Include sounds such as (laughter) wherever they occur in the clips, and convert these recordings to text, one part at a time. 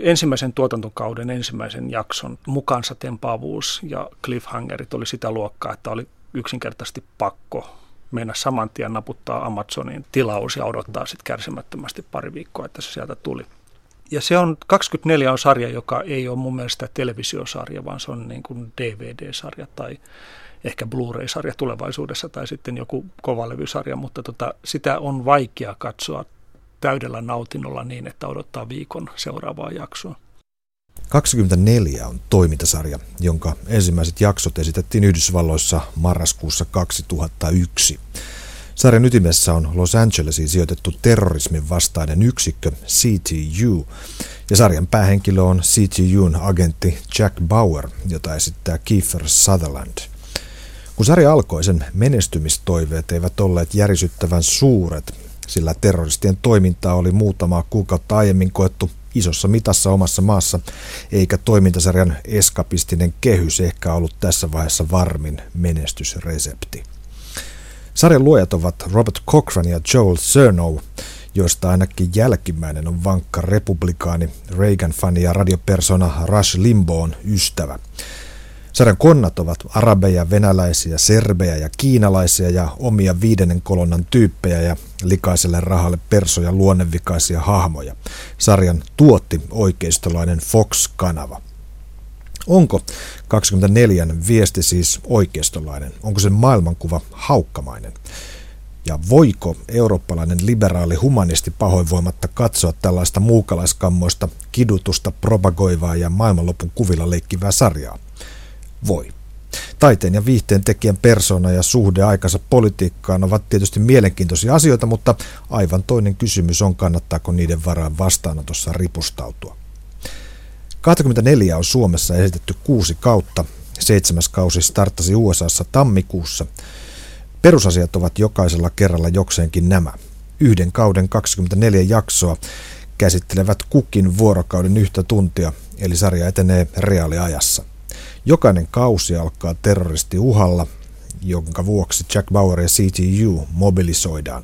ensimmäisen tuotantokauden ensimmäisen jakson mukaansa tempaavuus ja cliffhangerit oli sitä luokkaa, että oli yksinkertaisesti pakko mennä saman tien naputtaa Amazonin tilaus ja odottaa sitten kärsimättömästi pari viikkoa, että se sieltä tuli. Ja se on, 24 on sarja, joka ei ole mun mielestä televisiosarja, vaan se on niin kuin DVD-sarja tai ehkä Blu-ray-sarja tulevaisuudessa tai sitten joku kovalevysarja, mutta tota, sitä on vaikea katsoa täydellä nautinnolla niin, että odottaa viikon seuraavaa jaksoa. 24 on toimintasarja, jonka ensimmäiset jaksot esitettiin Yhdysvalloissa marraskuussa 2001. Sarjan ytimessä on Los Angelesiin sijoitettu terrorismin vastainen yksikkö CTU, ja sarjan päähenkilö on CTUn agentti Jack Bauer, jota esittää Kiefer Sutherland. Kun sarja alkoi, sen menestymistoiveet eivät olleet järisyttävän suuret, sillä terroristien toimintaa oli muutama kuukautta aiemmin koettu isossa mitassa omassa maassa, eikä toimintasarjan eskapistinen kehys ehkä ollut tässä vaiheessa varmin menestysresepti. Sarjan luojat ovat Robert Cochran ja Joel Cernow, joista ainakin jälkimmäinen on vankka republikaani, Reagan-fani ja radiopersona Rush Limboon ystävä. Sarjan konnat ovat arabeja, venäläisiä, serbejä ja kiinalaisia ja omia viidennen kolonnan tyyppejä ja likaiselle rahalle persoja luonnevikaisia hahmoja. Sarjan tuotti oikeistolainen Fox-kanava. Onko 24 viesti siis oikeistolainen? Onko se maailmankuva haukkamainen? Ja voiko eurooppalainen liberaali humanisti pahoinvoimatta katsoa tällaista muukalaiskammoista, kidutusta, propagoivaa ja maailmanlopun kuvilla leikkivää sarjaa? Voi. Taiteen ja viihteen tekijän persona ja suhde aikansa politiikkaan ovat tietysti mielenkiintoisia asioita, mutta aivan toinen kysymys on, kannattaako niiden varaan vastaanotossa ripustautua. 24 on Suomessa esitetty kuusi kautta. Seitsemäs kausi starttasi USAssa tammikuussa. Perusasiat ovat jokaisella kerralla jokseenkin nämä. Yhden kauden 24 jaksoa käsittelevät kukin vuorokauden yhtä tuntia, eli sarja etenee reaaliajassa. Jokainen kausi alkaa terroristiuhalla, jonka vuoksi Jack Bauer ja CTU mobilisoidaan.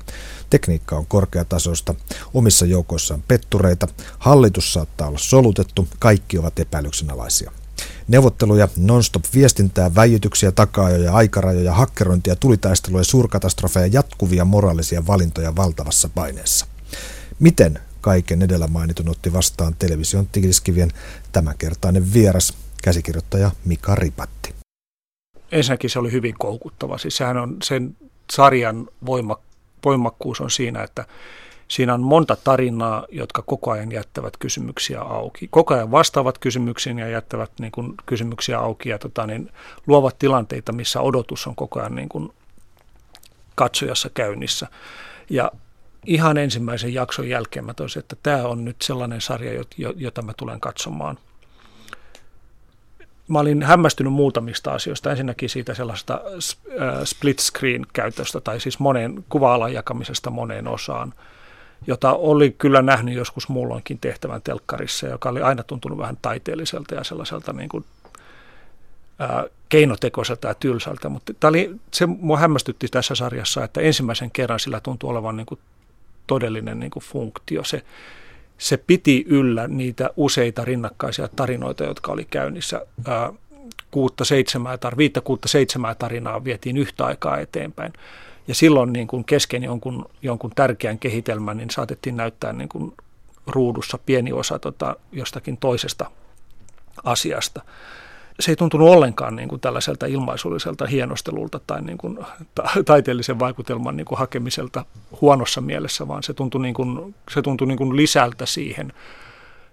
Tekniikka on korkeatasoista, omissa joukoissaan pettureita, hallitus saattaa olla solutettu, kaikki ovat epäilyksenalaisia. Neuvotteluja, non-stop viestintää, väijytyksiä, takaajoja, aikarajoja, hakkerointia, tulitaisteluja, suurkatastrofeja, jatkuvia moraalisia valintoja valtavassa paineessa. Miten kaiken edellä mainitun otti vastaan television tiiliskivien tämänkertainen vieras, käsikirjoittaja Mika Ripatti. Ensinnäkin se oli hyvin koukuttava. Siis sehän on sen sarjan voima, voimakkuus on siinä, että siinä on monta tarinaa, jotka koko ajan jättävät kysymyksiä auki. Koko ajan vastaavat kysymyksiin ja jättävät niin kuin, kysymyksiä auki ja tota, niin, luovat tilanteita, missä odotus on koko ajan niin kuin, katsojassa käynnissä. Ja ihan ensimmäisen jakson jälkeen mä toisin, että tämä on nyt sellainen sarja, jota mä tulen katsomaan – mä olin hämmästynyt muutamista asioista. Ensinnäkin siitä sellaista äh, split screen käytöstä tai siis monen kuva-alan jakamisesta moneen osaan, jota oli kyllä nähnyt joskus muulloinkin tehtävän telkkarissa, joka oli aina tuntunut vähän taiteelliselta ja sellaiselta niin kuin, ää, äh, keinotekoiselta ja tylsältä. Mutta tämä oli, se mua hämmästytti tässä sarjassa, että ensimmäisen kerran sillä tuntui olevan niin kuin todellinen niin kuin funktio. Se, se piti yllä niitä useita rinnakkaisia tarinoita, jotka oli käynnissä. kuutta seitsemää, tar- viittä kuutta seitsemää tarinaa vietiin yhtä aikaa eteenpäin. Ja silloin niin kun kesken jonkun, jonkun tärkeän kehitelmän, niin saatettiin näyttää niin kun ruudussa pieni osa tota, jostakin toisesta asiasta se ei tuntunut ollenkaan niin kuin tällaiselta ilmaisulliselta hienostelulta tai niin kuin ta- taiteellisen vaikutelman niin kuin hakemiselta huonossa mielessä, vaan se tuntui, niin kuin, se tuntui niin kuin lisältä siihen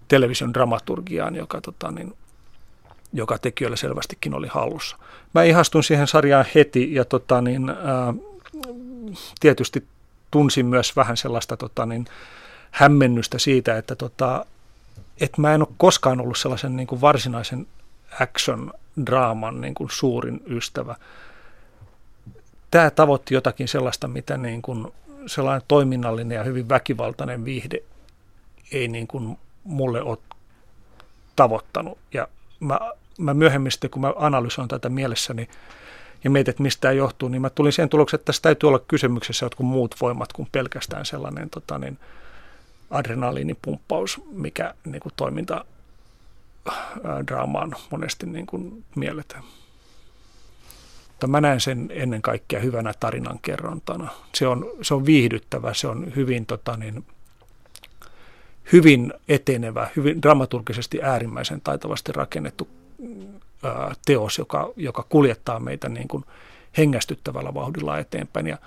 television dramaturgiaan, joka, tota, niin, joka tekijöillä selvästikin oli hallussa. Mä ihastun siihen sarjaan heti ja tota, niin, ää, tietysti tunsin myös vähän sellaista tota, niin, hämmennystä siitä, että tota, et mä en ole koskaan ollut sellaisen niin kuin varsinaisen action-draaman niin kuin suurin ystävä. Tämä tavoitti jotakin sellaista, mitä niin kuin sellainen toiminnallinen ja hyvin väkivaltainen viihde ei niin kuin mulle ole tavoittanut. Ja mä, mä myöhemmin sitten, kun mä analysoin tätä mielessäni ja mietin, että mistä tämä johtuu, niin mä tulin siihen tulokseen, että tässä täytyy olla kysymyksessä jotkut muut voimat kuin pelkästään sellainen tota, niin, adrenaliinipumppaus, mikä niin kuin toiminta draamaan monesti niin kuin mielletään. Mutta mä näen sen ennen kaikkea hyvänä tarinankerrontana. Se on, se on viihdyttävä, se on hyvin, tota niin, hyvin etenevä, hyvin dramaturgisesti äärimmäisen taitavasti rakennettu ää, teos, joka, joka kuljettaa meitä niin kuin hengästyttävällä vauhdilla eteenpäin. Ja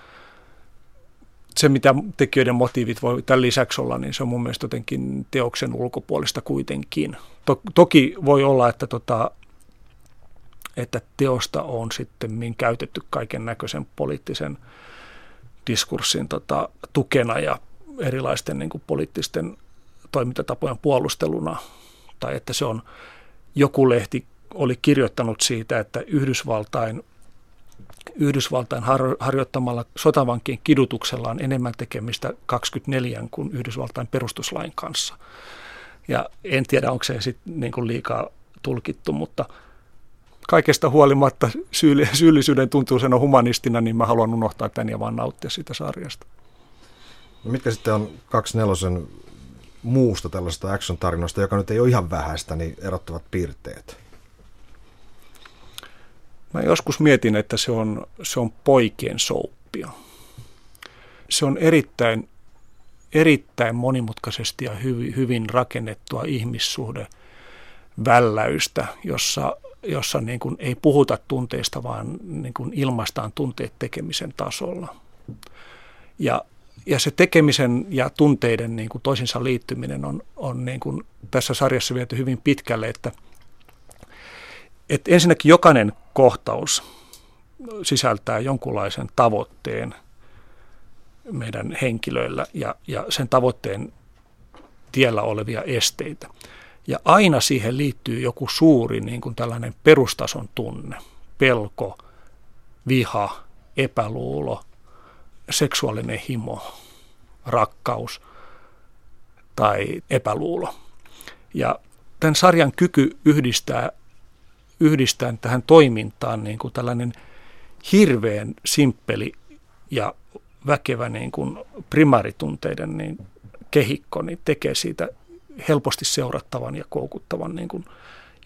se, mitä tekijöiden motiivit voi tämän lisäksi olla, niin se on mun mielestä jotenkin teoksen ulkopuolista kuitenkin. To, toki voi olla, että, tota, että teosta on sitten käytetty kaiken näköisen poliittisen diskurssin tota, tukena ja erilaisten niin kuin, poliittisten toimintatapojen puolusteluna, tai että se on joku lehti oli kirjoittanut siitä, että Yhdysvaltain Yhdysvaltain har- harjoittamalla sotavankien kidutuksella on enemmän tekemistä 24 kuin Yhdysvaltain perustuslain kanssa. Ja en tiedä, onko se sitten niin kuin liikaa tulkittu, mutta kaikesta huolimatta (laughs) syyllisyyden tuntuisena humanistina, niin mä haluan unohtaa tämän ja vaan nauttia siitä sarjasta. No mitkä sitten on kaksi nelosen muusta tällaista action-tarinoista, joka nyt ei ole ihan vähäistä, niin erottavat piirteet? Mä joskus mietin, että se on, se on poikien souppia. Se on erittäin, erittäin monimutkaisesti ja hyvin, hyvin rakennettua ihmissuhde välläystä, jossa, jossa niin kuin ei puhuta tunteista, vaan niin kuin ilmaistaan tunteet tekemisen tasolla. Ja, ja se tekemisen ja tunteiden niin kuin toisinsa liittyminen on, on niin kuin tässä sarjassa viety hyvin pitkälle, että – että ensinnäkin jokainen kohtaus sisältää jonkunlaisen tavoitteen meidän henkilöillä ja, ja sen tavoitteen tiellä olevia esteitä. Ja aina siihen liittyy joku suuri niin kuin tällainen perustason tunne, pelko, viha, epäluulo, seksuaalinen himo, rakkaus tai epäluulo. Ja tämän sarjan kyky yhdistää yhdistää tähän toimintaan niin kuin tällainen hirveän simppeli ja väkevä niin kuin primaritunteiden niin kehikko, niin tekee siitä helposti seurattavan ja koukuttavan niin kuin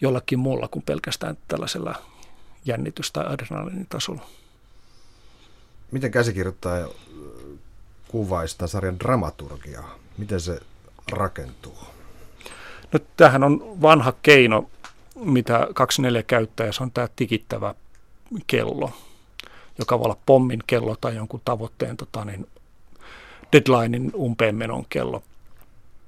jollakin muulla kuin pelkästään tällaisella jännitys- tai adrenaliinitasolla. Miten käsikirjoittaja kuvaisi tämän sarjan dramaturgiaa? Miten se rakentuu? No, tämähän on vanha keino mitä 24 käyttää, se on tämä tikittävä kello, joka voi olla pommin kello tai jonkun tavoitteen tota, niin deadlinein umpeenmenon kello.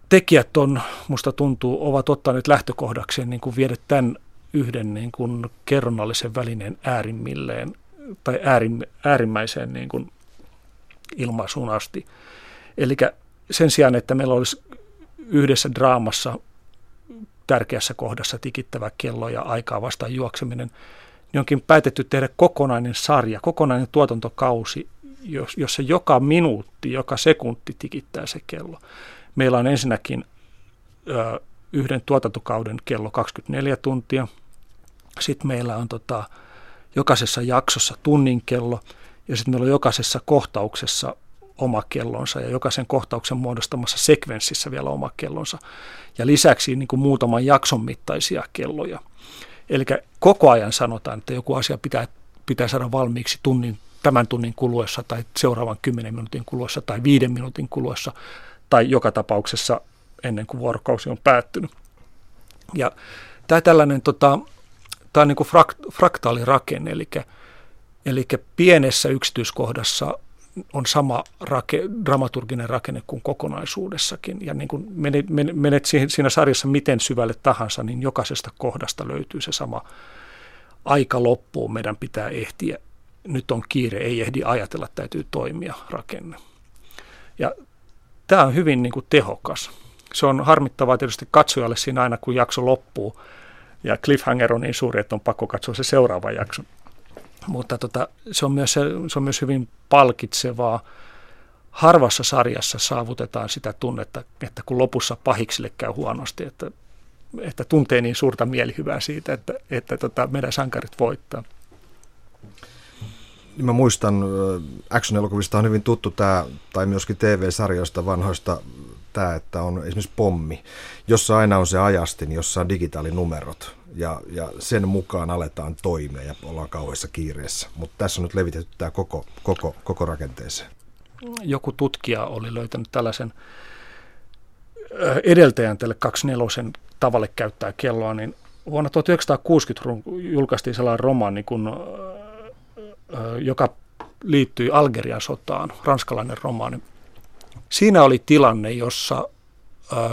Tekijät on, musta tuntuu, ovat ottaneet lähtökohdakseen niin kuin viedä tämän yhden niin kuin kerronnallisen välineen äärimmilleen tai äärim, äärimmäiseen niin kuin ilmaisuun asti. Eli sen sijaan, että meillä olisi yhdessä draamassa tärkeässä kohdassa tikittävä kello ja aikaa vastaan juokseminen, niin onkin päätetty tehdä kokonainen sarja, kokonainen tuotantokausi, jossa joka minuutti, joka sekunti tikittää se kello. Meillä on ensinnäkin yhden tuotantokauden kello 24 tuntia, sitten meillä on tota, jokaisessa jaksossa tunnin kello, ja sitten meillä on jokaisessa kohtauksessa oma kellonsa ja jokaisen kohtauksen muodostamassa sekvenssissä vielä oma kellonsa. Ja lisäksi niin kuin muutaman jakson mittaisia kelloja. Eli koko ajan sanotaan, että joku asia pitää, pitää saada valmiiksi tunnin, tämän tunnin kuluessa tai seuraavan kymmenen minuutin kuluessa tai viiden minuutin kuluessa tai joka tapauksessa ennen kuin vuorokausi on päättynyt. Ja tämä tällainen tota, tämä on niin kuin fraktaalirakenne, eli, eli pienessä yksityiskohdassa on sama rake, dramaturginen rakenne kuin kokonaisuudessakin. Ja niin kuin menet, menet siinä sarjassa miten syvälle tahansa, niin jokaisesta kohdasta löytyy se sama aika loppuun. Meidän pitää ehtiä. Nyt on kiire, ei ehdi ajatella, täytyy toimia rakenne. Ja tämä on hyvin niin kuin tehokas. Se on harmittavaa tietysti katsojalle siinä aina, kun jakso loppuu. Ja cliffhanger on niin suuri, että on pakko katsoa se seuraava jakso. Mutta tota, se, on myös, se on myös hyvin palkitsevaa. Harvassa sarjassa saavutetaan sitä tunnetta, että kun lopussa pahiksille käy huonosti, että, että tuntee niin suurta mielihyvää siitä, että, että tota, meidän sankarit voittaa. Niin mä muistan, action-elokuvista on hyvin tuttu tämä, tai myöskin TV-sarjoista vanhoista tämä, että on esimerkiksi pommi, jossa aina on se ajastin, jossa on digitaalinumerot ja, ja sen mukaan aletaan toimia ja ollaan kauheassa kiireessä. Mutta tässä on nyt levitetty tämä koko, koko, koko rakenteeseen. Joku tutkija oli löytänyt tällaisen edeltäjän tälle 24 tavalle käyttää kelloa, niin vuonna 1960 julkaistiin sellainen romaani, kun, joka liittyi Algerian sotaan, ranskalainen romaani. Siinä oli tilanne, jossa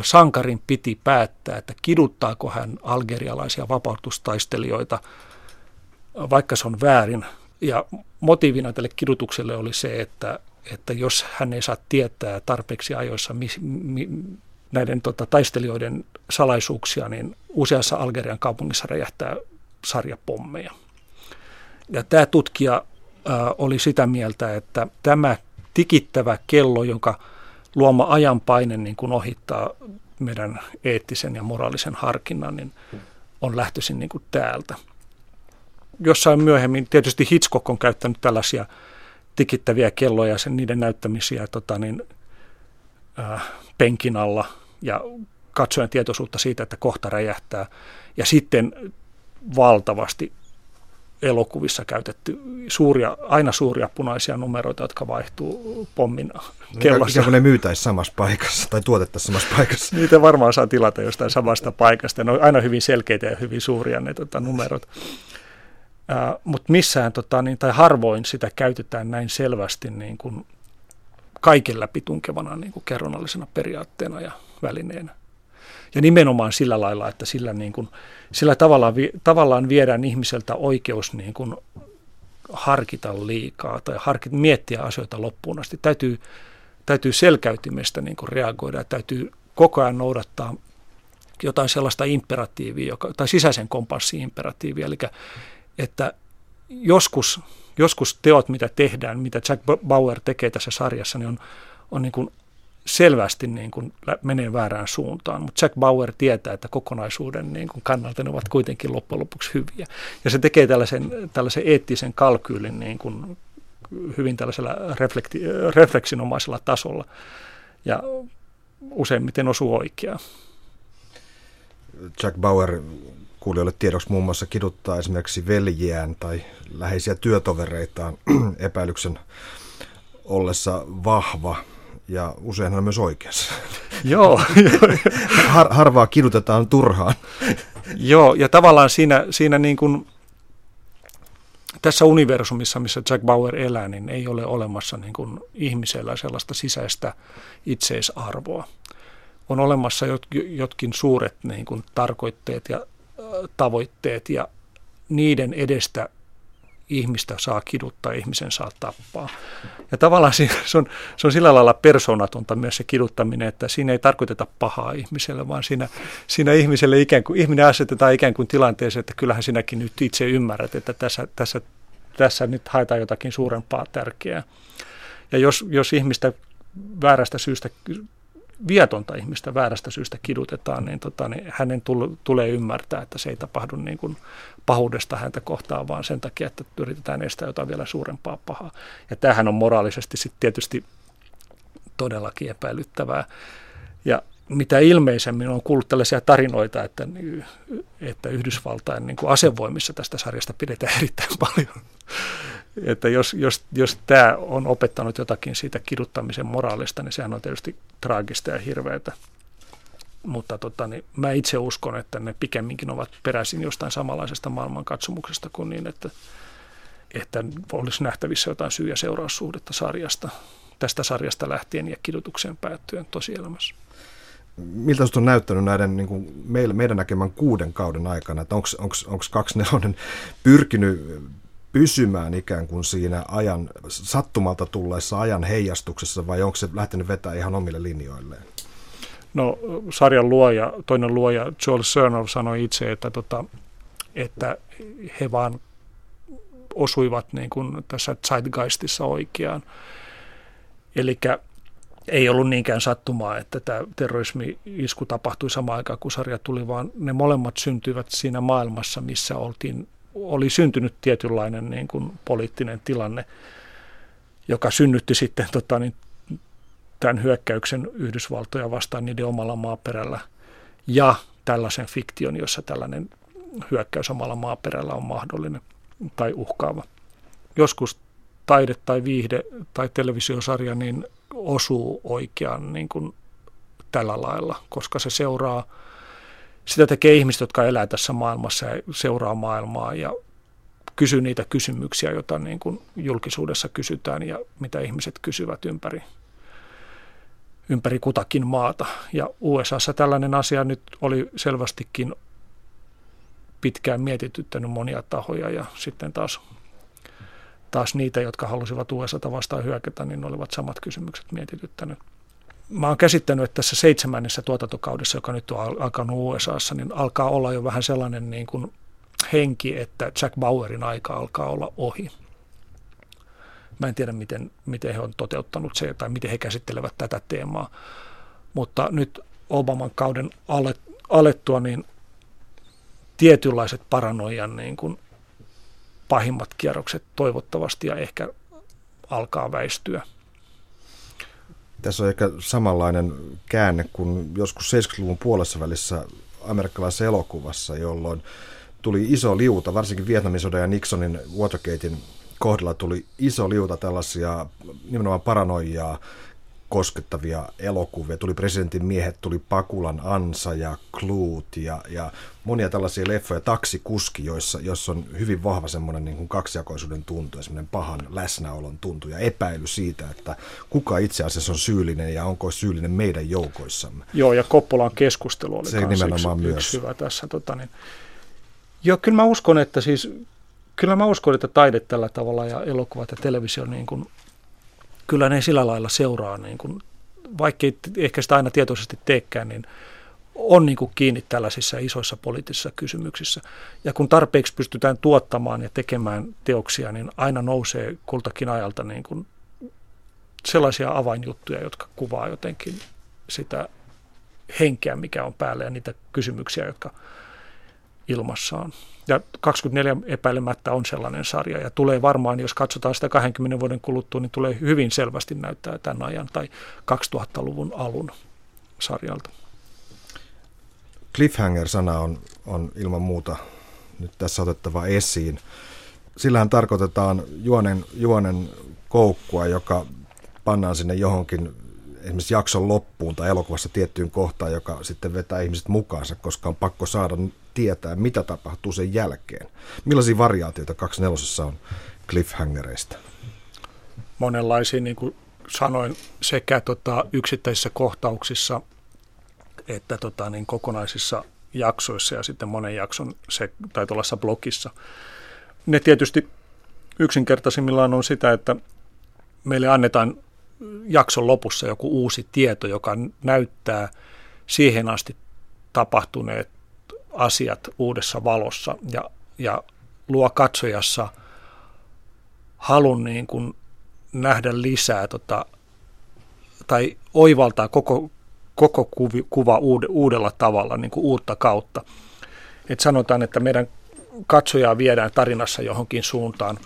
sankarin piti päättää, että kiduttaako hän algerialaisia vapautustaistelijoita, vaikka se on väärin. Ja motiivina tälle kidutukselle oli se, että, että jos hän ei saa tietää tarpeeksi ajoissa mi, mi, näiden tota, taistelijoiden salaisuuksia, niin useassa Algerian kaupungissa räjähtää sarjapommeja. Ja tämä tutkija oli sitä mieltä, että tämä tikittävä kello, jonka luoma ajanpaine niin kuin ohittaa meidän eettisen ja moraalisen harkinnan, niin on lähtöisin niin kuin täältä. Jossain myöhemmin, tietysti Hitchcock on käyttänyt tällaisia tikittäviä kelloja, sen niiden näyttämisiä tota, niin, äh, penkin alla ja katsoen tietoisuutta siitä, että kohta räjähtää. Ja sitten valtavasti elokuvissa käytetty suuria, aina suuria punaisia numeroita, jotka vaihtuu pommin kellossa. Ikään kuin ne myytäisi samassa paikassa tai tuotettaisiin samassa paikassa. Niitä varmaan saa tilata jostain samasta paikasta. Ne on aina hyvin selkeitä ja hyvin suuria ne tota, numerot. Uh, Mutta missään, tota, niin, tai harvoin sitä käytetään näin selvästi niin kuin kaiken läpi tunkevana niin kuin kerronnallisena periaatteena ja välineenä. Ja nimenomaan sillä lailla, että sillä, niin kuin, sillä tavallaan, tavallaan viedään ihmiseltä oikeus niin kuin harkita liikaa tai harkita, miettiä asioita loppuun asti. Täytyy, täytyy selkäytimestä niin kuin reagoida ja täytyy koko ajan noudattaa jotain sellaista imperatiivia, joka, tai sisäisen kompassin imperatiivia, eli että joskus, joskus teot, mitä tehdään, mitä Jack Bauer tekee tässä sarjassa, niin on, on niin kuin selvästi niin kuin menee väärään suuntaan, mutta Jack Bauer tietää, että kokonaisuuden niin kuin kannalta ne ovat kuitenkin loppujen lopuksi hyviä. Ja se tekee tällaisen, tällaisen eettisen kalkyylin niin kuin hyvin tällaisella reflekti, refleksinomaisella tasolla ja useimmiten osuu oikeaan. Jack Bauer kuulijoille tiedoksi muun muassa kiduttaa esimerkiksi veljiään tai läheisiä työtovereitaan (clears throat) epäilyksen ollessa vahva ja usein hän on myös oikeassa. (laughs) Joo. (laughs) Har, harvaa kidutetaan turhaan. (laughs) Joo, ja tavallaan siinä, siinä niin kuin, tässä universumissa, missä Jack Bauer elää, niin ei ole olemassa niin kuin ihmisellä sellaista sisäistä itseisarvoa. On olemassa jot, jotkin suuret niin kuin tarkoitteet ja tavoitteet, ja niiden edestä ihmistä saa kiduttaa, ihmisen saa tappaa. Ja tavallaan se on, se on sillä lailla persoonatonta myös se kiduttaminen, että siinä ei tarkoiteta pahaa ihmiselle, vaan siinä, siinä ihmiselle ikään kuin, ihminen asetetaan ikään kuin tilanteeseen, että kyllähän sinäkin nyt itse ymmärrät, että tässä, tässä, tässä nyt haetaan jotakin suurempaa tärkeää. Ja jos, jos ihmistä väärästä syystä vietonta ihmistä väärästä syystä kidutetaan, niin, tota, niin hänen tulee ymmärtää, että se ei tapahdu niin kuin pahuudesta häntä kohtaan, vaan sen takia, että yritetään estää jotain vielä suurempaa pahaa. Ja tämähän on moraalisesti sitten tietysti todellakin epäilyttävää. Ja mitä ilmeisemmin on kuullut tällaisia tarinoita, että, että Yhdysvaltain niin kuin asevoimissa tästä sarjasta pidetään erittäin paljon. Että jos, jos, jos tämä on opettanut jotakin siitä kiduttamisen moraalista, niin sehän on tietysti traagista ja hirveätä. Mutta tota, niin mä itse uskon, että ne pikemminkin ovat peräisin jostain samanlaisesta maailmankatsomuksesta kuin niin, että, että olisi nähtävissä jotain syy- ja seuraussuhdetta sarjasta, tästä sarjasta lähtien ja kidutukseen päättyen tosielämässä. Miltä sinusta on näyttänyt näiden niin kuin meillä, meidän näkemän kuuden kauden aikana, että onko kaksi nelonen pyrkinyt pysymään ikään kuin siinä ajan, sattumalta tulleessa ajan heijastuksessa vai onko se lähtenyt vetää ihan omille linjoilleen? No sarjan luoja, toinen luoja Joel Cerner sanoi itse, että, tota, että he vaan osuivat niin kuin tässä zeitgeistissa oikeaan. Eli ei ollut niinkään sattumaa, että tämä terrorismi-isku tapahtui samaan aikaan, kun sarja tuli, vaan ne molemmat syntyivät siinä maailmassa, missä oltiin oli syntynyt tietynlainen niin kuin poliittinen tilanne, joka synnytti sitten tota, niin, tämän hyökkäyksen Yhdysvaltoja vastaan niiden omalla maaperällä ja tällaisen fiktion, jossa tällainen hyökkäys omalla maaperällä on mahdollinen tai uhkaava. Joskus taide tai viihde tai televisiosarja niin osuu oikean niin kuin tällä lailla, koska se seuraa, sitä tekee ihmiset, jotka elää tässä maailmassa ja seuraa maailmaa ja kysyy niitä kysymyksiä, joita niin kuin julkisuudessa kysytään ja mitä ihmiset kysyvät ympäri, ympäri kutakin maata. Ja USAssa tällainen asia nyt oli selvästikin pitkään mietityttänyt monia tahoja ja sitten taas, taas niitä, jotka halusivat USAta vastaan hyökätä, niin olivat samat kysymykset mietityttänyt. Mä oon käsittänyt, että tässä seitsemännessä tuotantokaudessa, joka nyt on alkanut USAssa, niin alkaa olla jo vähän sellainen niin kuin henki, että Jack Bauerin aika alkaa olla ohi. Mä en tiedä, miten, miten he on toteuttanut se tai miten he käsittelevät tätä teemaa. Mutta nyt Obaman kauden alettua, niin tietynlaiset paranoian niin kuin pahimmat kierrokset toivottavasti ja ehkä alkaa väistyä. Tässä on ehkä samanlainen käänne kuin joskus 70-luvun puolessa välissä amerikkalaisessa elokuvassa, jolloin tuli iso liuta, varsinkin Vietnamin sodan ja Nixonin Watergatein kohdalla tuli iso liuta tällaisia nimenomaan paranoijaa koskettavia elokuvia. Tuli Presidentin miehet, tuli Pakulan Ansa ja Kluut ja, ja monia tällaisia leffoja, taksikuski, joissa, joissa on hyvin vahva semmoinen niin kuin kaksijakoisuuden tuntu ja semmoinen pahan läsnäolon tuntu ja epäily siitä, että kuka itse asiassa on syyllinen ja onko syyllinen meidän joukoissamme. Joo, ja Koppolan keskustelu oli Se nimenomaan yksi, myös. yksi hyvä tässä. Tota, niin, Joo, kyllä mä uskon, että siis, kyllä mä uskon, että taide tällä tavalla ja elokuvat ja televisio, niin kuin, kyllä ne sillä lailla seuraa, niin kuin, vaikkei ehkä sitä aina tietoisesti teekään, niin on niin kuin kiinni tällaisissa isoissa poliittisissa kysymyksissä. Ja kun tarpeeksi pystytään tuottamaan ja tekemään teoksia, niin aina nousee kultakin ajalta niin kuin sellaisia avainjuttuja, jotka kuvaa jotenkin sitä henkeä, mikä on päällä ja niitä kysymyksiä, jotka ilmassaan. Ja 24 epäilemättä on sellainen sarja ja tulee varmaan, jos katsotaan sitä 20 vuoden kuluttua, niin tulee hyvin selvästi näyttää tämän ajan tai 2000-luvun alun sarjalta. Cliffhanger-sana on, on ilman muuta nyt tässä otettava esiin. Sillähän tarkoitetaan juonen, juonen koukkua, joka pannaan sinne johonkin esimerkiksi jakson loppuun tai elokuvassa tiettyyn kohtaan, joka sitten vetää ihmiset mukaansa, koska on pakko saada tietää, mitä tapahtuu sen jälkeen. Millaisia variaatioita 24 on cliffhangereista? Monenlaisia, niin kuin sanoin, sekä tota, yksittäisissä kohtauksissa että tota, niin kokonaisissa jaksoissa ja sitten monen jakson se, tai tuollaisessa blogissa. Ne tietysti yksinkertaisimmillaan on sitä, että meille annetaan jakson lopussa joku uusi tieto, joka näyttää siihen asti tapahtuneet asiat uudessa valossa ja, ja luo katsojassa halun niin kuin nähdä lisää tota, tai oivaltaa koko, koko kuvi, kuva uudella tavalla, niin kuin uutta kautta. Et sanotaan, että meidän katsojaa viedään tarinassa johonkin suuntaan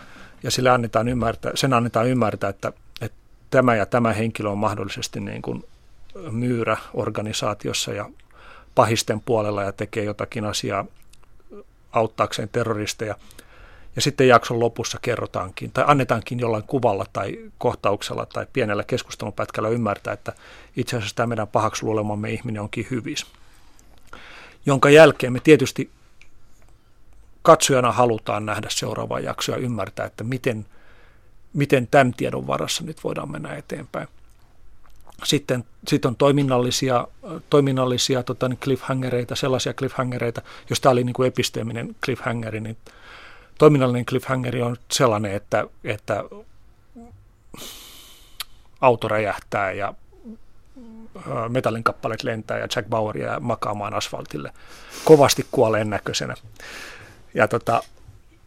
ja sille annetaan ymmärtää, sen annetaan ymmärtää, että, että tämä ja tämä henkilö on mahdollisesti niin kuin myyrä organisaatiossa ja pahisten puolella ja tekee jotakin asiaa auttaakseen terroristeja. Ja sitten jakson lopussa kerrotaankin tai annetaankin jollain kuvalla tai kohtauksella tai pienellä keskustelupätkällä ymmärtää, että itse asiassa tämä meidän pahaksi luulemamme ihminen onkin hyvis. Jonka jälkeen me tietysti katsojana halutaan nähdä seuraavaa jaksoa ja ymmärtää, että miten, miten tämän tiedon varassa nyt voidaan mennä eteenpäin. Sitten sit on toiminnallisia, toiminnallisia tota, niin cliffhangereita, sellaisia cliffhangereita, jos tämä oli niin kuin episteeminen cliffhangeri, niin toiminnallinen cliffhangeri on sellainen, että, että auto räjähtää ja metallin kappaleet lentää ja Jack Bauer jää makaamaan asfaltille kovasti kuolleen näköisenä. Ja tota,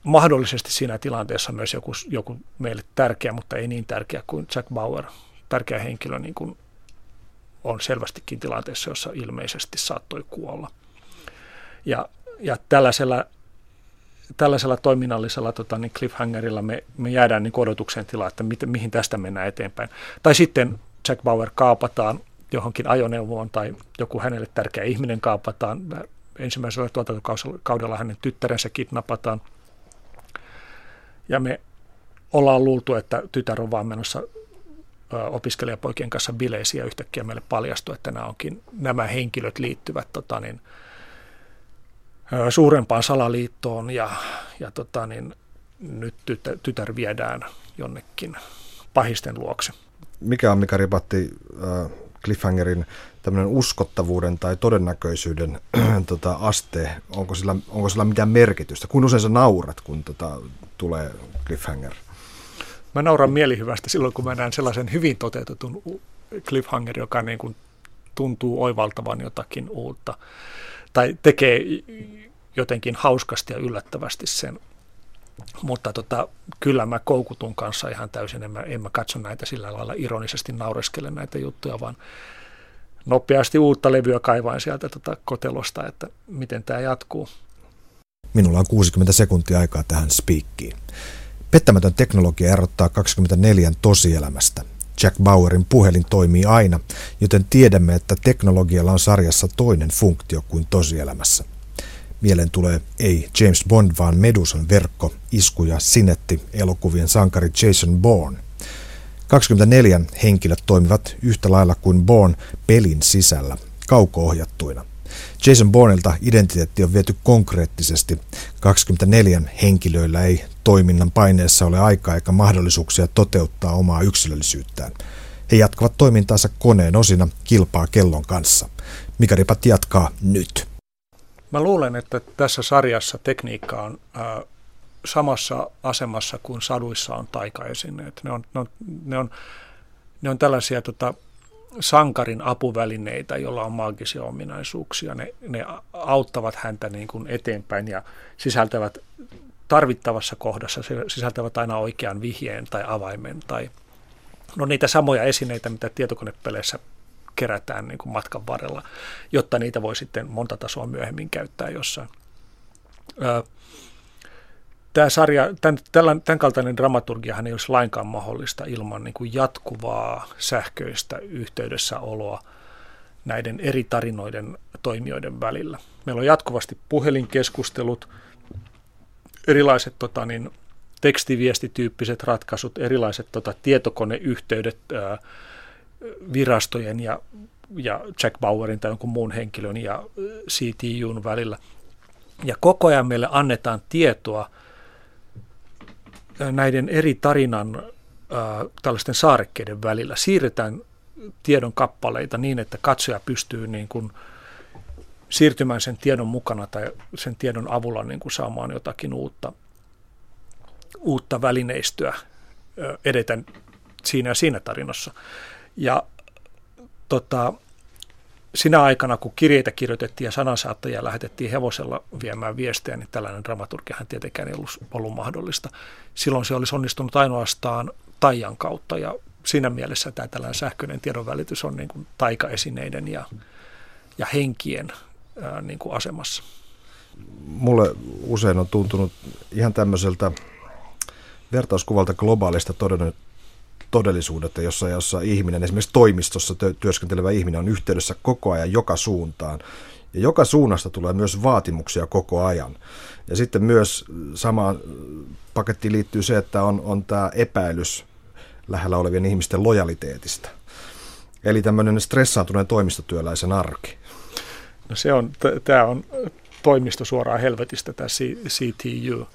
mahdollisesti siinä tilanteessa myös joku, joku meille tärkeä, mutta ei niin tärkeä kuin Jack Bauer, tärkeä henkilö niin kuin on selvästikin tilanteessa, jossa ilmeisesti saattoi kuolla. Ja, ja tällaisella, tällaisella toiminnallisella tota, niin cliffhangerilla me, me jäädään niin odotuksen tilaa, että mit, mihin tästä mennään eteenpäin. Tai sitten Jack Bauer kaapataan johonkin ajoneuvoon tai joku hänelle tärkeä ihminen kaapataan. Ensimmäisellä tuotantokaudella hänen tyttärensä kidnapataan. Ja me ollaan luultu, että tytär on vaan menossa opiskelijapoikien kanssa bileisiä yhtäkkiä meille paljastui, että nämä, onkin, nämä henkilöt liittyvät tota, niin, suurempaan salaliittoon ja, ja tota, niin, nyt tytär, tytär viedään jonnekin pahisten luokse. Mikä on Mika Ripatti äh, Cliffhangerin tämmöinen uskottavuuden tai todennäköisyyden (clears throat) tota, aste? Onko sillä, onko sillä mitään merkitystä? Kuinka usein sä naurat, kun tota, tulee Cliffhanger? Mä nauran mielihyvästä silloin, kun mä näen sellaisen hyvin toteutetun cliffhanger, joka niin kuin tuntuu oivaltavan jotakin uutta. Tai tekee jotenkin hauskasti ja yllättävästi sen. Mutta tota, kyllä mä koukutun kanssa ihan täysin. En mä, en mä katso näitä sillä lailla ironisesti naureskele näitä juttuja, vaan nopeasti uutta levyä kaivain sieltä tota kotelosta, että miten tämä jatkuu. Minulla on 60 sekuntia aikaa tähän spiikkiin. Pettämätön teknologia erottaa 24 tosielämästä. Jack Bauerin puhelin toimii aina, joten tiedämme, että teknologialla on sarjassa toinen funktio kuin tosielämässä. Mieleen tulee ei James Bond, vaan Medusan verkko, isku ja sinetti elokuvien sankari Jason Bourne. 24 henkilöt toimivat yhtä lailla kuin Bourne pelin sisällä, kauko-ohjattuina. Jason Bourneilta identiteetti on viety konkreettisesti. 24 henkilöillä ei toiminnan paineessa ole aikaa eikä mahdollisuuksia toteuttaa omaa yksilöllisyyttään. He jatkavat toimintaansa koneen osina kilpaa kellon kanssa. Mika Ripat jatkaa nyt. Mä luulen, että tässä sarjassa tekniikka on äh, samassa asemassa kuin saduissa on taikaesineet. Ne on, ne on, ne on, ne on tällaisia tota, sankarin apuvälineitä, joilla on maagisia ominaisuuksia. Ne, ne auttavat häntä niin kuin eteenpäin ja sisältävät tarvittavassa kohdassa, sisältävät aina oikean vihjeen tai avaimen tai no niitä samoja esineitä, mitä tietokonepeleissä kerätään niin kuin matkan varrella, jotta niitä voi sitten monta tasoa myöhemmin käyttää jossain. Tämä sarja, tämän, tämän kaltainen dramaturgiahan ei olisi lainkaan mahdollista ilman niin kuin jatkuvaa sähköistä yhteydessäoloa näiden eri tarinoiden toimijoiden välillä. Meillä on jatkuvasti puhelinkeskustelut, erilaiset tota, niin, tekstiviestityyppiset ratkaisut, erilaiset tota, tietokoneyhteydet ää, virastojen ja, ja Jack Bauerin tai jonkun muun henkilön ja CTUn välillä. Ja koko ajan meille annetaan tietoa näiden eri tarinan tällaisten saarekkeiden välillä. Siirretään tiedon kappaleita niin, että katsoja pystyy niin kuin siirtymään sen tiedon mukana tai sen tiedon avulla niin kuin saamaan jotakin uutta, uutta välineistöä edetä siinä ja siinä tarinassa. Ja tota, sinä aikana, kun kirjeitä kirjoitettiin ja sanansaattajia lähetettiin hevosella viemään viestejä, niin tällainen dramaturgiahan tietenkään ei ollut, ollut mahdollista. Silloin se olisi onnistunut ainoastaan taian kautta ja siinä mielessä tämä tällainen sähköinen tiedonvälitys on niin kuin taikaesineiden ja, ja henkien ää, niin kuin asemassa. Mulle usein on tuntunut ihan tämmöiseltä vertauskuvalta globaalista todellisuudetta, jossa, jossa ihminen, esimerkiksi toimistossa työskentelevä ihminen on yhteydessä koko ajan joka suuntaan. Ja joka suunnasta tulee myös vaatimuksia koko ajan. Ja sitten myös samaan pakettiin liittyy se, että on, on tämä epäilys lähellä olevien ihmisten lojaliteetista. Eli tämmöinen stressaantuneen toimistotyöläisen arki. No se on, tämä on toimisto suoraan helvetistä, tämä CTU.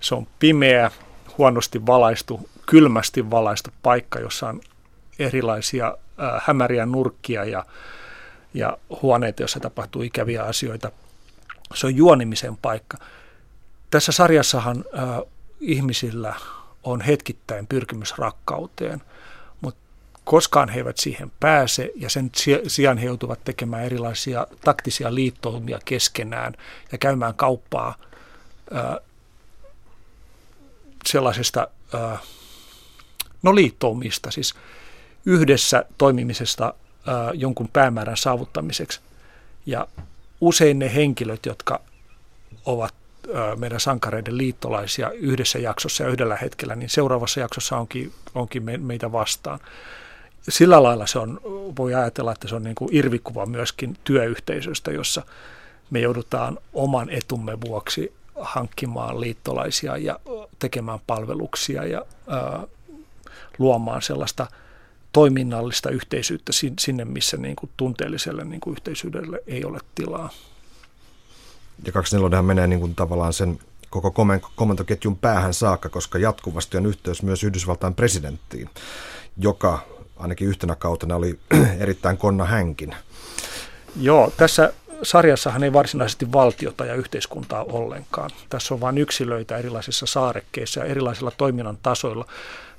Se on pimeä, huonosti valaistu, kylmästi valaistu paikka, jossa on erilaisia äh, hämäriä nurkkia ja, ja huoneita, joissa tapahtuu ikäviä asioita. Se on juonimisen paikka. Tässä sarjassahan äh, ihmisillä on hetkittäin pyrkimys rakkauteen, mutta koskaan he eivät siihen pääse ja sen sijaan he joutuvat tekemään erilaisia taktisia liittoumia keskenään ja käymään kauppaa äh, sellaisesta äh, no liittoumista, siis yhdessä toimimisesta jonkun päämäärän saavuttamiseksi. Ja usein ne henkilöt, jotka ovat meidän sankareiden liittolaisia yhdessä jaksossa ja yhdellä hetkellä, niin seuraavassa jaksossa onkin, onkin me, meitä vastaan. sillä lailla se on, voi ajatella, että se on niin kuin irvikuva myöskin työyhteisöstä, jossa me joudutaan oman etumme vuoksi hankkimaan liittolaisia ja tekemään palveluksia ja luomaan sellaista toiminnallista yhteisyyttä sinne, missä niin kuin tunteelliselle niin kuin yhteisyydelle ei ole tilaa. Ja 24 menee niin kuin tavallaan sen koko komentoketjun päähän saakka, koska jatkuvasti on yhteys myös Yhdysvaltain presidenttiin, joka ainakin yhtenä kautena oli (clears throat) erittäin konna hänkin. Joo, tässä sarjassahan ei varsinaisesti valtiota ja yhteiskuntaa ollenkaan. Tässä on vain yksilöitä erilaisissa saarekkeissa ja erilaisilla toiminnan tasoilla.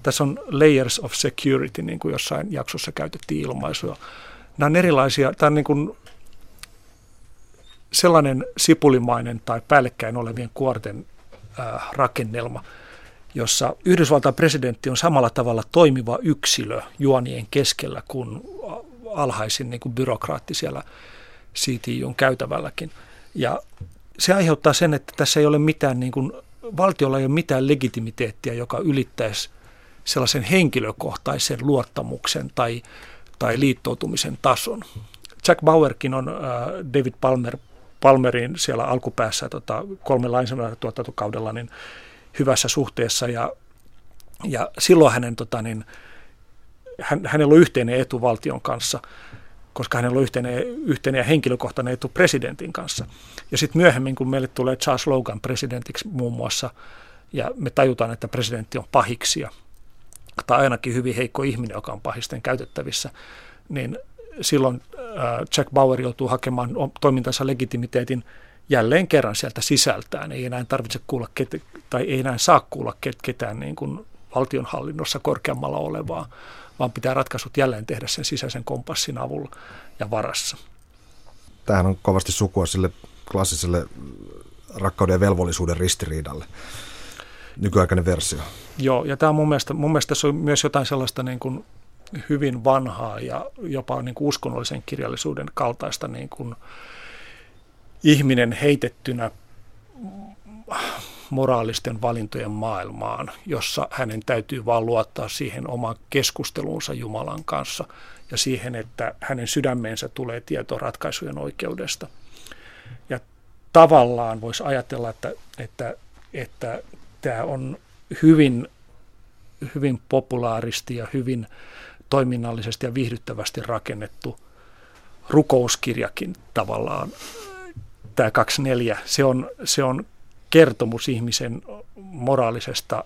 Tässä on layers of security, niin kuin jossain jaksossa käytettiin ilmaisua. Nämä on erilaisia, tämä on niin kuin sellainen sipulimainen tai päällekkäin olevien kuorten äh, rakennelma, jossa Yhdysvaltain presidentti on samalla tavalla toimiva yksilö juonien keskellä kuin alhaisin niin kuin byrokraatti siellä CTUn käytävälläkin. Ja se aiheuttaa sen, että tässä ei ole mitään, niin kuin, valtiolla ei ole mitään legitimiteettiä, joka ylittäisi sellaisen henkilökohtaisen luottamuksen tai, tai liittoutumisen tason. Jack Bauerkin on äh, David Palmer, Palmerin siellä alkupäässä tota, kolme lainsäädäntötuotantokaudella niin hyvässä suhteessa ja, ja silloin hänen, tota, niin, hän, hänellä on yhteinen etu valtion kanssa, koska hänellä on yhteinen, yhteinen ja henkilökohtainen etu presidentin kanssa. Ja sitten myöhemmin, kun meille tulee Charles Logan presidentiksi muun muassa, ja me tajutaan, että presidentti on pahiksia, tai ainakin hyvin heikko ihminen, joka on pahisten käytettävissä, niin silloin äh, Jack Bauer joutuu hakemaan toimintansa legitimiteetin jälleen kerran sieltä sisältään. Ei enää tarvitse kuulla ket, tai ei enää saa kuulla ket, ketään niin kuin valtionhallinnossa korkeammalla olevaa, vaan pitää ratkaisut jälleen tehdä sen sisäisen kompassin avulla ja varassa. Tämähän on kovasti sukua sille klassiselle rakkauden ja velvollisuuden ristiriidalle. Nykyaikainen versio. Joo, ja tämä on mun mielestä, mun mielestä se on myös jotain sellaista niin kuin hyvin vanhaa ja jopa niin kuin uskonnollisen kirjallisuuden kaltaista niin kuin ihminen heitettynä moraalisten valintojen maailmaan, jossa hänen täytyy vain luottaa siihen omaan keskusteluunsa Jumalan kanssa ja siihen, että hänen sydämeensä tulee tieto ratkaisujen oikeudesta. Ja tavallaan voisi ajatella, että, että, että tämä on hyvin, hyvin populaaristi ja hyvin toiminnallisesti ja viihdyttävästi rakennettu rukouskirjakin tavallaan. Tämä 24, se on, se on kertomus ihmisen moraalisesta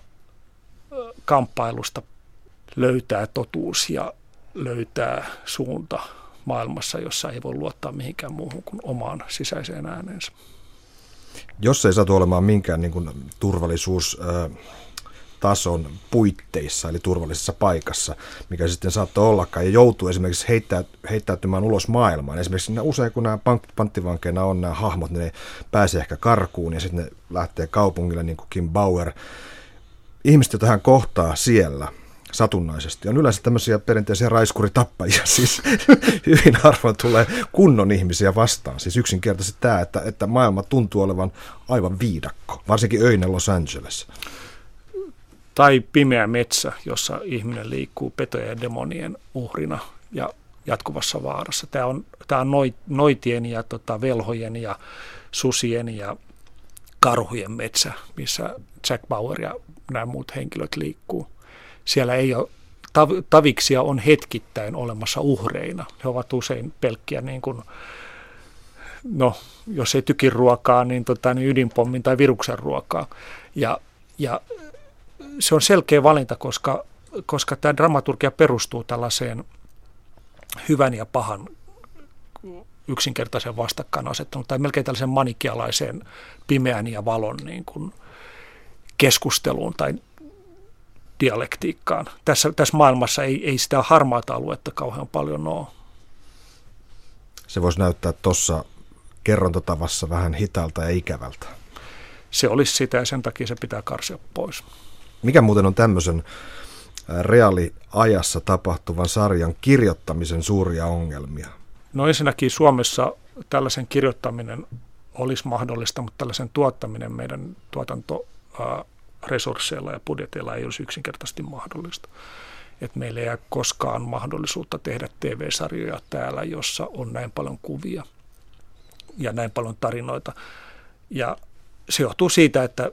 kamppailusta löytää totuus ja löytää suunta maailmassa, jossa ei voi luottaa mihinkään muuhun kuin omaan sisäiseen ääneensä. Jos ei satu olemaan minkään niin kuin, turvallisuus... Äh tason puitteissa, eli turvallisessa paikassa, mikä sitten saattoi ollakaan, ja joutuu esimerkiksi heittää, heittäytymään ulos maailmaan. Esimerkiksi usein, kun nämä panttivankeina on nämä hahmot, niin ne pääsee ehkä karkuun, ja sitten ne lähtee kaupungille, niin kuin Kim Bauer. Ihmiset, joita hän kohtaa siellä, satunnaisesti. On yleensä tämmöisiä perinteisiä raiskuritappajia, (laughs) siis hyvin harvoin tulee kunnon ihmisiä vastaan. Siis yksinkertaisesti tämä, että, että maailma tuntuu olevan aivan viidakko, varsinkin öinen Los Angeles tai pimeä metsä, jossa ihminen liikkuu petojen ja demonien uhrina ja jatkuvassa vaarassa. Tämä on, tämä on noitien ja tota, velhojen ja susien ja karhujen metsä, missä Jack Bauer ja nämä muut henkilöt liikkuu. Siellä ei ole, tav- taviksia on hetkittäin olemassa uhreina. He ovat usein pelkkiä niin kuin, no, jos ei tykin ruokaa, niin, tota, niin ydinpommin tai viruksen ruokaa. Ja, ja se on selkeä valinta, koska, koska tämä dramaturgia perustuu tällaiseen hyvän ja pahan yksinkertaisen vastakkainasettelun tai melkein tällaisen manikialaiseen pimeän ja valon niin kuin keskusteluun tai dialektiikkaan. Tässä, tässä maailmassa ei, ei sitä harmaata aluetta kauhean paljon ole. Se voisi näyttää tuossa kerrontatavassa vähän hitaalta ja ikävältä. Se olisi sitä ja sen takia se pitää karsia pois. Mikä muuten on tämmöisen reaaliajassa tapahtuvan sarjan kirjoittamisen suuria ongelmia? No ensinnäkin Suomessa tällaisen kirjoittaminen olisi mahdollista, mutta tällaisen tuottaminen meidän tuotantoresursseilla ja budjeteilla ei olisi yksinkertaisesti mahdollista. että meillä ei ole koskaan mahdollisuutta tehdä TV-sarjoja täällä, jossa on näin paljon kuvia ja näin paljon tarinoita. Ja se johtuu siitä, että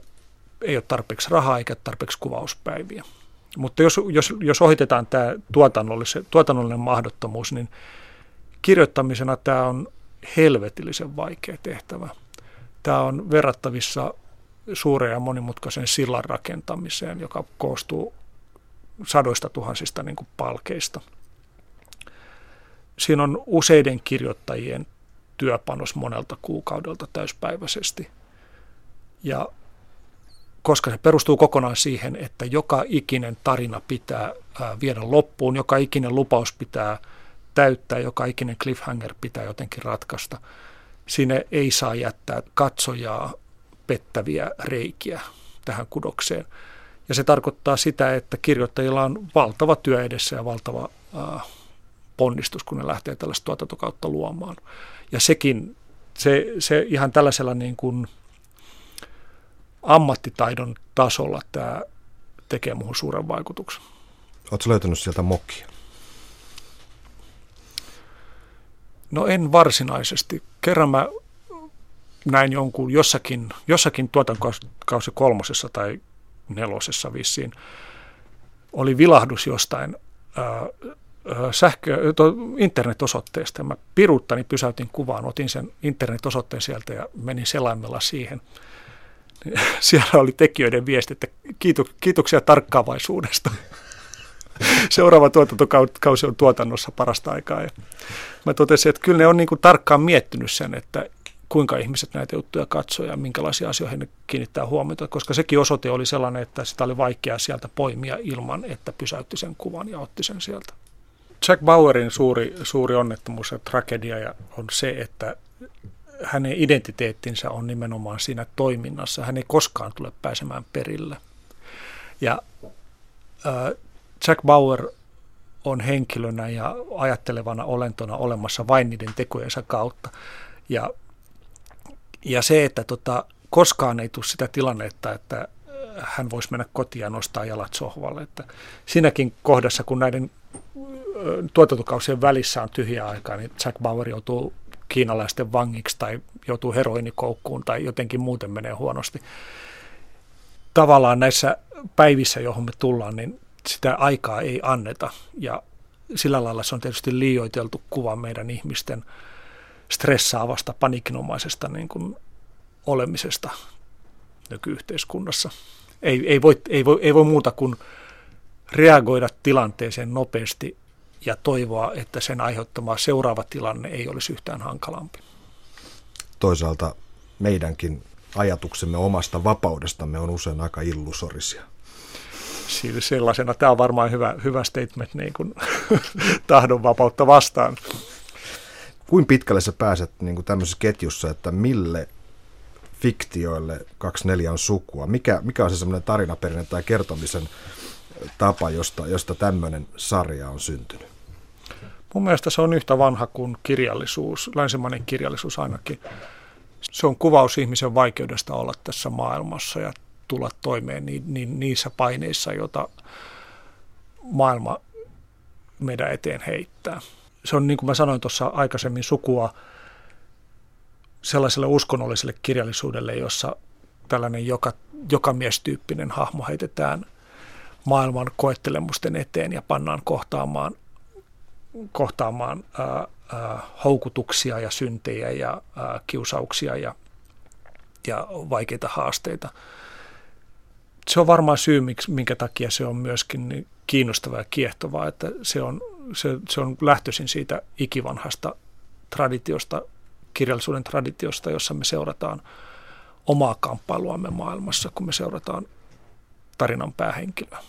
ei ole tarpeeksi rahaa eikä tarpeeksi kuvauspäiviä. Mutta jos, jos, jos ohitetaan tämä tuotannollinen mahdottomuus, niin kirjoittamisena tämä on helvetillisen vaikea tehtävä. Tämä on verrattavissa suureen ja monimutkaisen sillan rakentamiseen, joka koostuu sadoista tuhansista niin kuin palkeista. Siinä on useiden kirjoittajien työpanos monelta kuukaudelta täyspäiväisesti. Ja koska se perustuu kokonaan siihen, että joka ikinen tarina pitää viedä loppuun, joka ikinen lupaus pitää täyttää, joka ikinen cliffhanger pitää jotenkin ratkaista. Sinne ei saa jättää katsojaa pettäviä reikiä tähän kudokseen. Ja se tarkoittaa sitä, että kirjoittajilla on valtava työ edessä ja valtava äh, ponnistus, kun ne lähtee tällaista tuotantokautta luomaan. Ja sekin, se, se ihan tällaisella niin kuin ammattitaidon tasolla tämä tekee muuhun suuren vaikutuksen. Oletko löytänyt sieltä mokkia? No en varsinaisesti. Kerran mä näin jonkun jossakin, jossakin tuotantokausi kolmosessa tai nelosessa vissiin, oli vilahdus jostain ää, sähkö, internetosoitteesta. Mä piruuttani pysäytin kuvaan, otin sen internetosoitteen sieltä ja menin selaimella siihen. (laughs) Siellä oli tekijöiden viesti, että kiitoksia tarkkaavaisuudesta. (laughs) Seuraava tuotantokausi on tuotannossa parasta aikaa. Ja mä totesin, että kyllä ne on niin kuin tarkkaan miettinyt sen, että kuinka ihmiset näitä juttuja katsoo ja minkälaisia asioihin ne kiinnittää huomiota, koska sekin osoite oli sellainen, että sitä oli vaikea sieltä poimia ilman, että pysäytti sen kuvan ja otti sen sieltä. Jack Bauerin suuri, suuri onnettomuus ja tragedia on se, että hänen identiteettinsä on nimenomaan siinä toiminnassa. Hän ei koskaan tule pääsemään perille. Ja äh, Jack Bauer on henkilönä ja ajattelevana olentona olemassa vain niiden tekojensa kautta. Ja ja se, että tota, koskaan ei tule sitä tilannetta, että hän voisi mennä kotiin ja nostaa jalat sohvalle. Että siinäkin kohdassa, kun näiden tuotantokausien välissä on tyhjä aikaa, niin Jack Bauer joutuu kiinalaisten vangiksi tai joutuu heroinikoukkuun tai jotenkin muuten menee huonosti. Tavallaan näissä päivissä, johon me tullaan, niin sitä aikaa ei anneta ja sillä lailla se on tietysti liioiteltu kuva meidän ihmisten – stressaavasta, panikinomaisesta niin kuin olemisesta nykyyhteiskunnassa. Ei, ei, voi, ei, voi, ei voi muuta kuin reagoida tilanteeseen nopeasti ja toivoa, että sen aiheuttama seuraava tilanne ei olisi yhtään hankalampi. Toisaalta meidänkin ajatuksemme omasta vapaudestamme on usein aika illusorisia. Siis sellaisena tämä on varmaan hyvä, hyvä statement niin (laughs) kuin tahdonvapautta vastaan kuinka pitkälle sä pääset niin kuin tämmöisessä ketjussa, että mille fiktioille 24 on sukua? Mikä, mikä on se semmoinen tarinaperinne tai kertomisen tapa, josta, josta tämmöinen sarja on syntynyt? Mun mielestä se on yhtä vanha kuin kirjallisuus, länsimainen kirjallisuus ainakin. Se on kuvaus ihmisen vaikeudesta olla tässä maailmassa ja tulla toimeen ni, ni, niissä paineissa, joita maailma meidän eteen heittää se on niin kuin mä sanoin tuossa aikaisemmin sukua sellaiselle uskonnolliselle kirjallisuudelle, jossa tällainen joka, joka miestyyppinen hahmo heitetään maailman koettelemusten eteen ja pannaan kohtaamaan, kohtaamaan ää, ää, houkutuksia ja syntejä ja ää, kiusauksia ja, ja vaikeita haasteita. Se on varmaan syy, minkä takia se on myöskin niin kiinnostavaa ja kiehtovaa, että se on se, se on lähtöisin siitä ikivanhasta traditiosta, kirjallisuuden traditiosta, jossa me seurataan omaa kamppailuamme maailmassa, kun me seurataan tarinan päähenkilöä.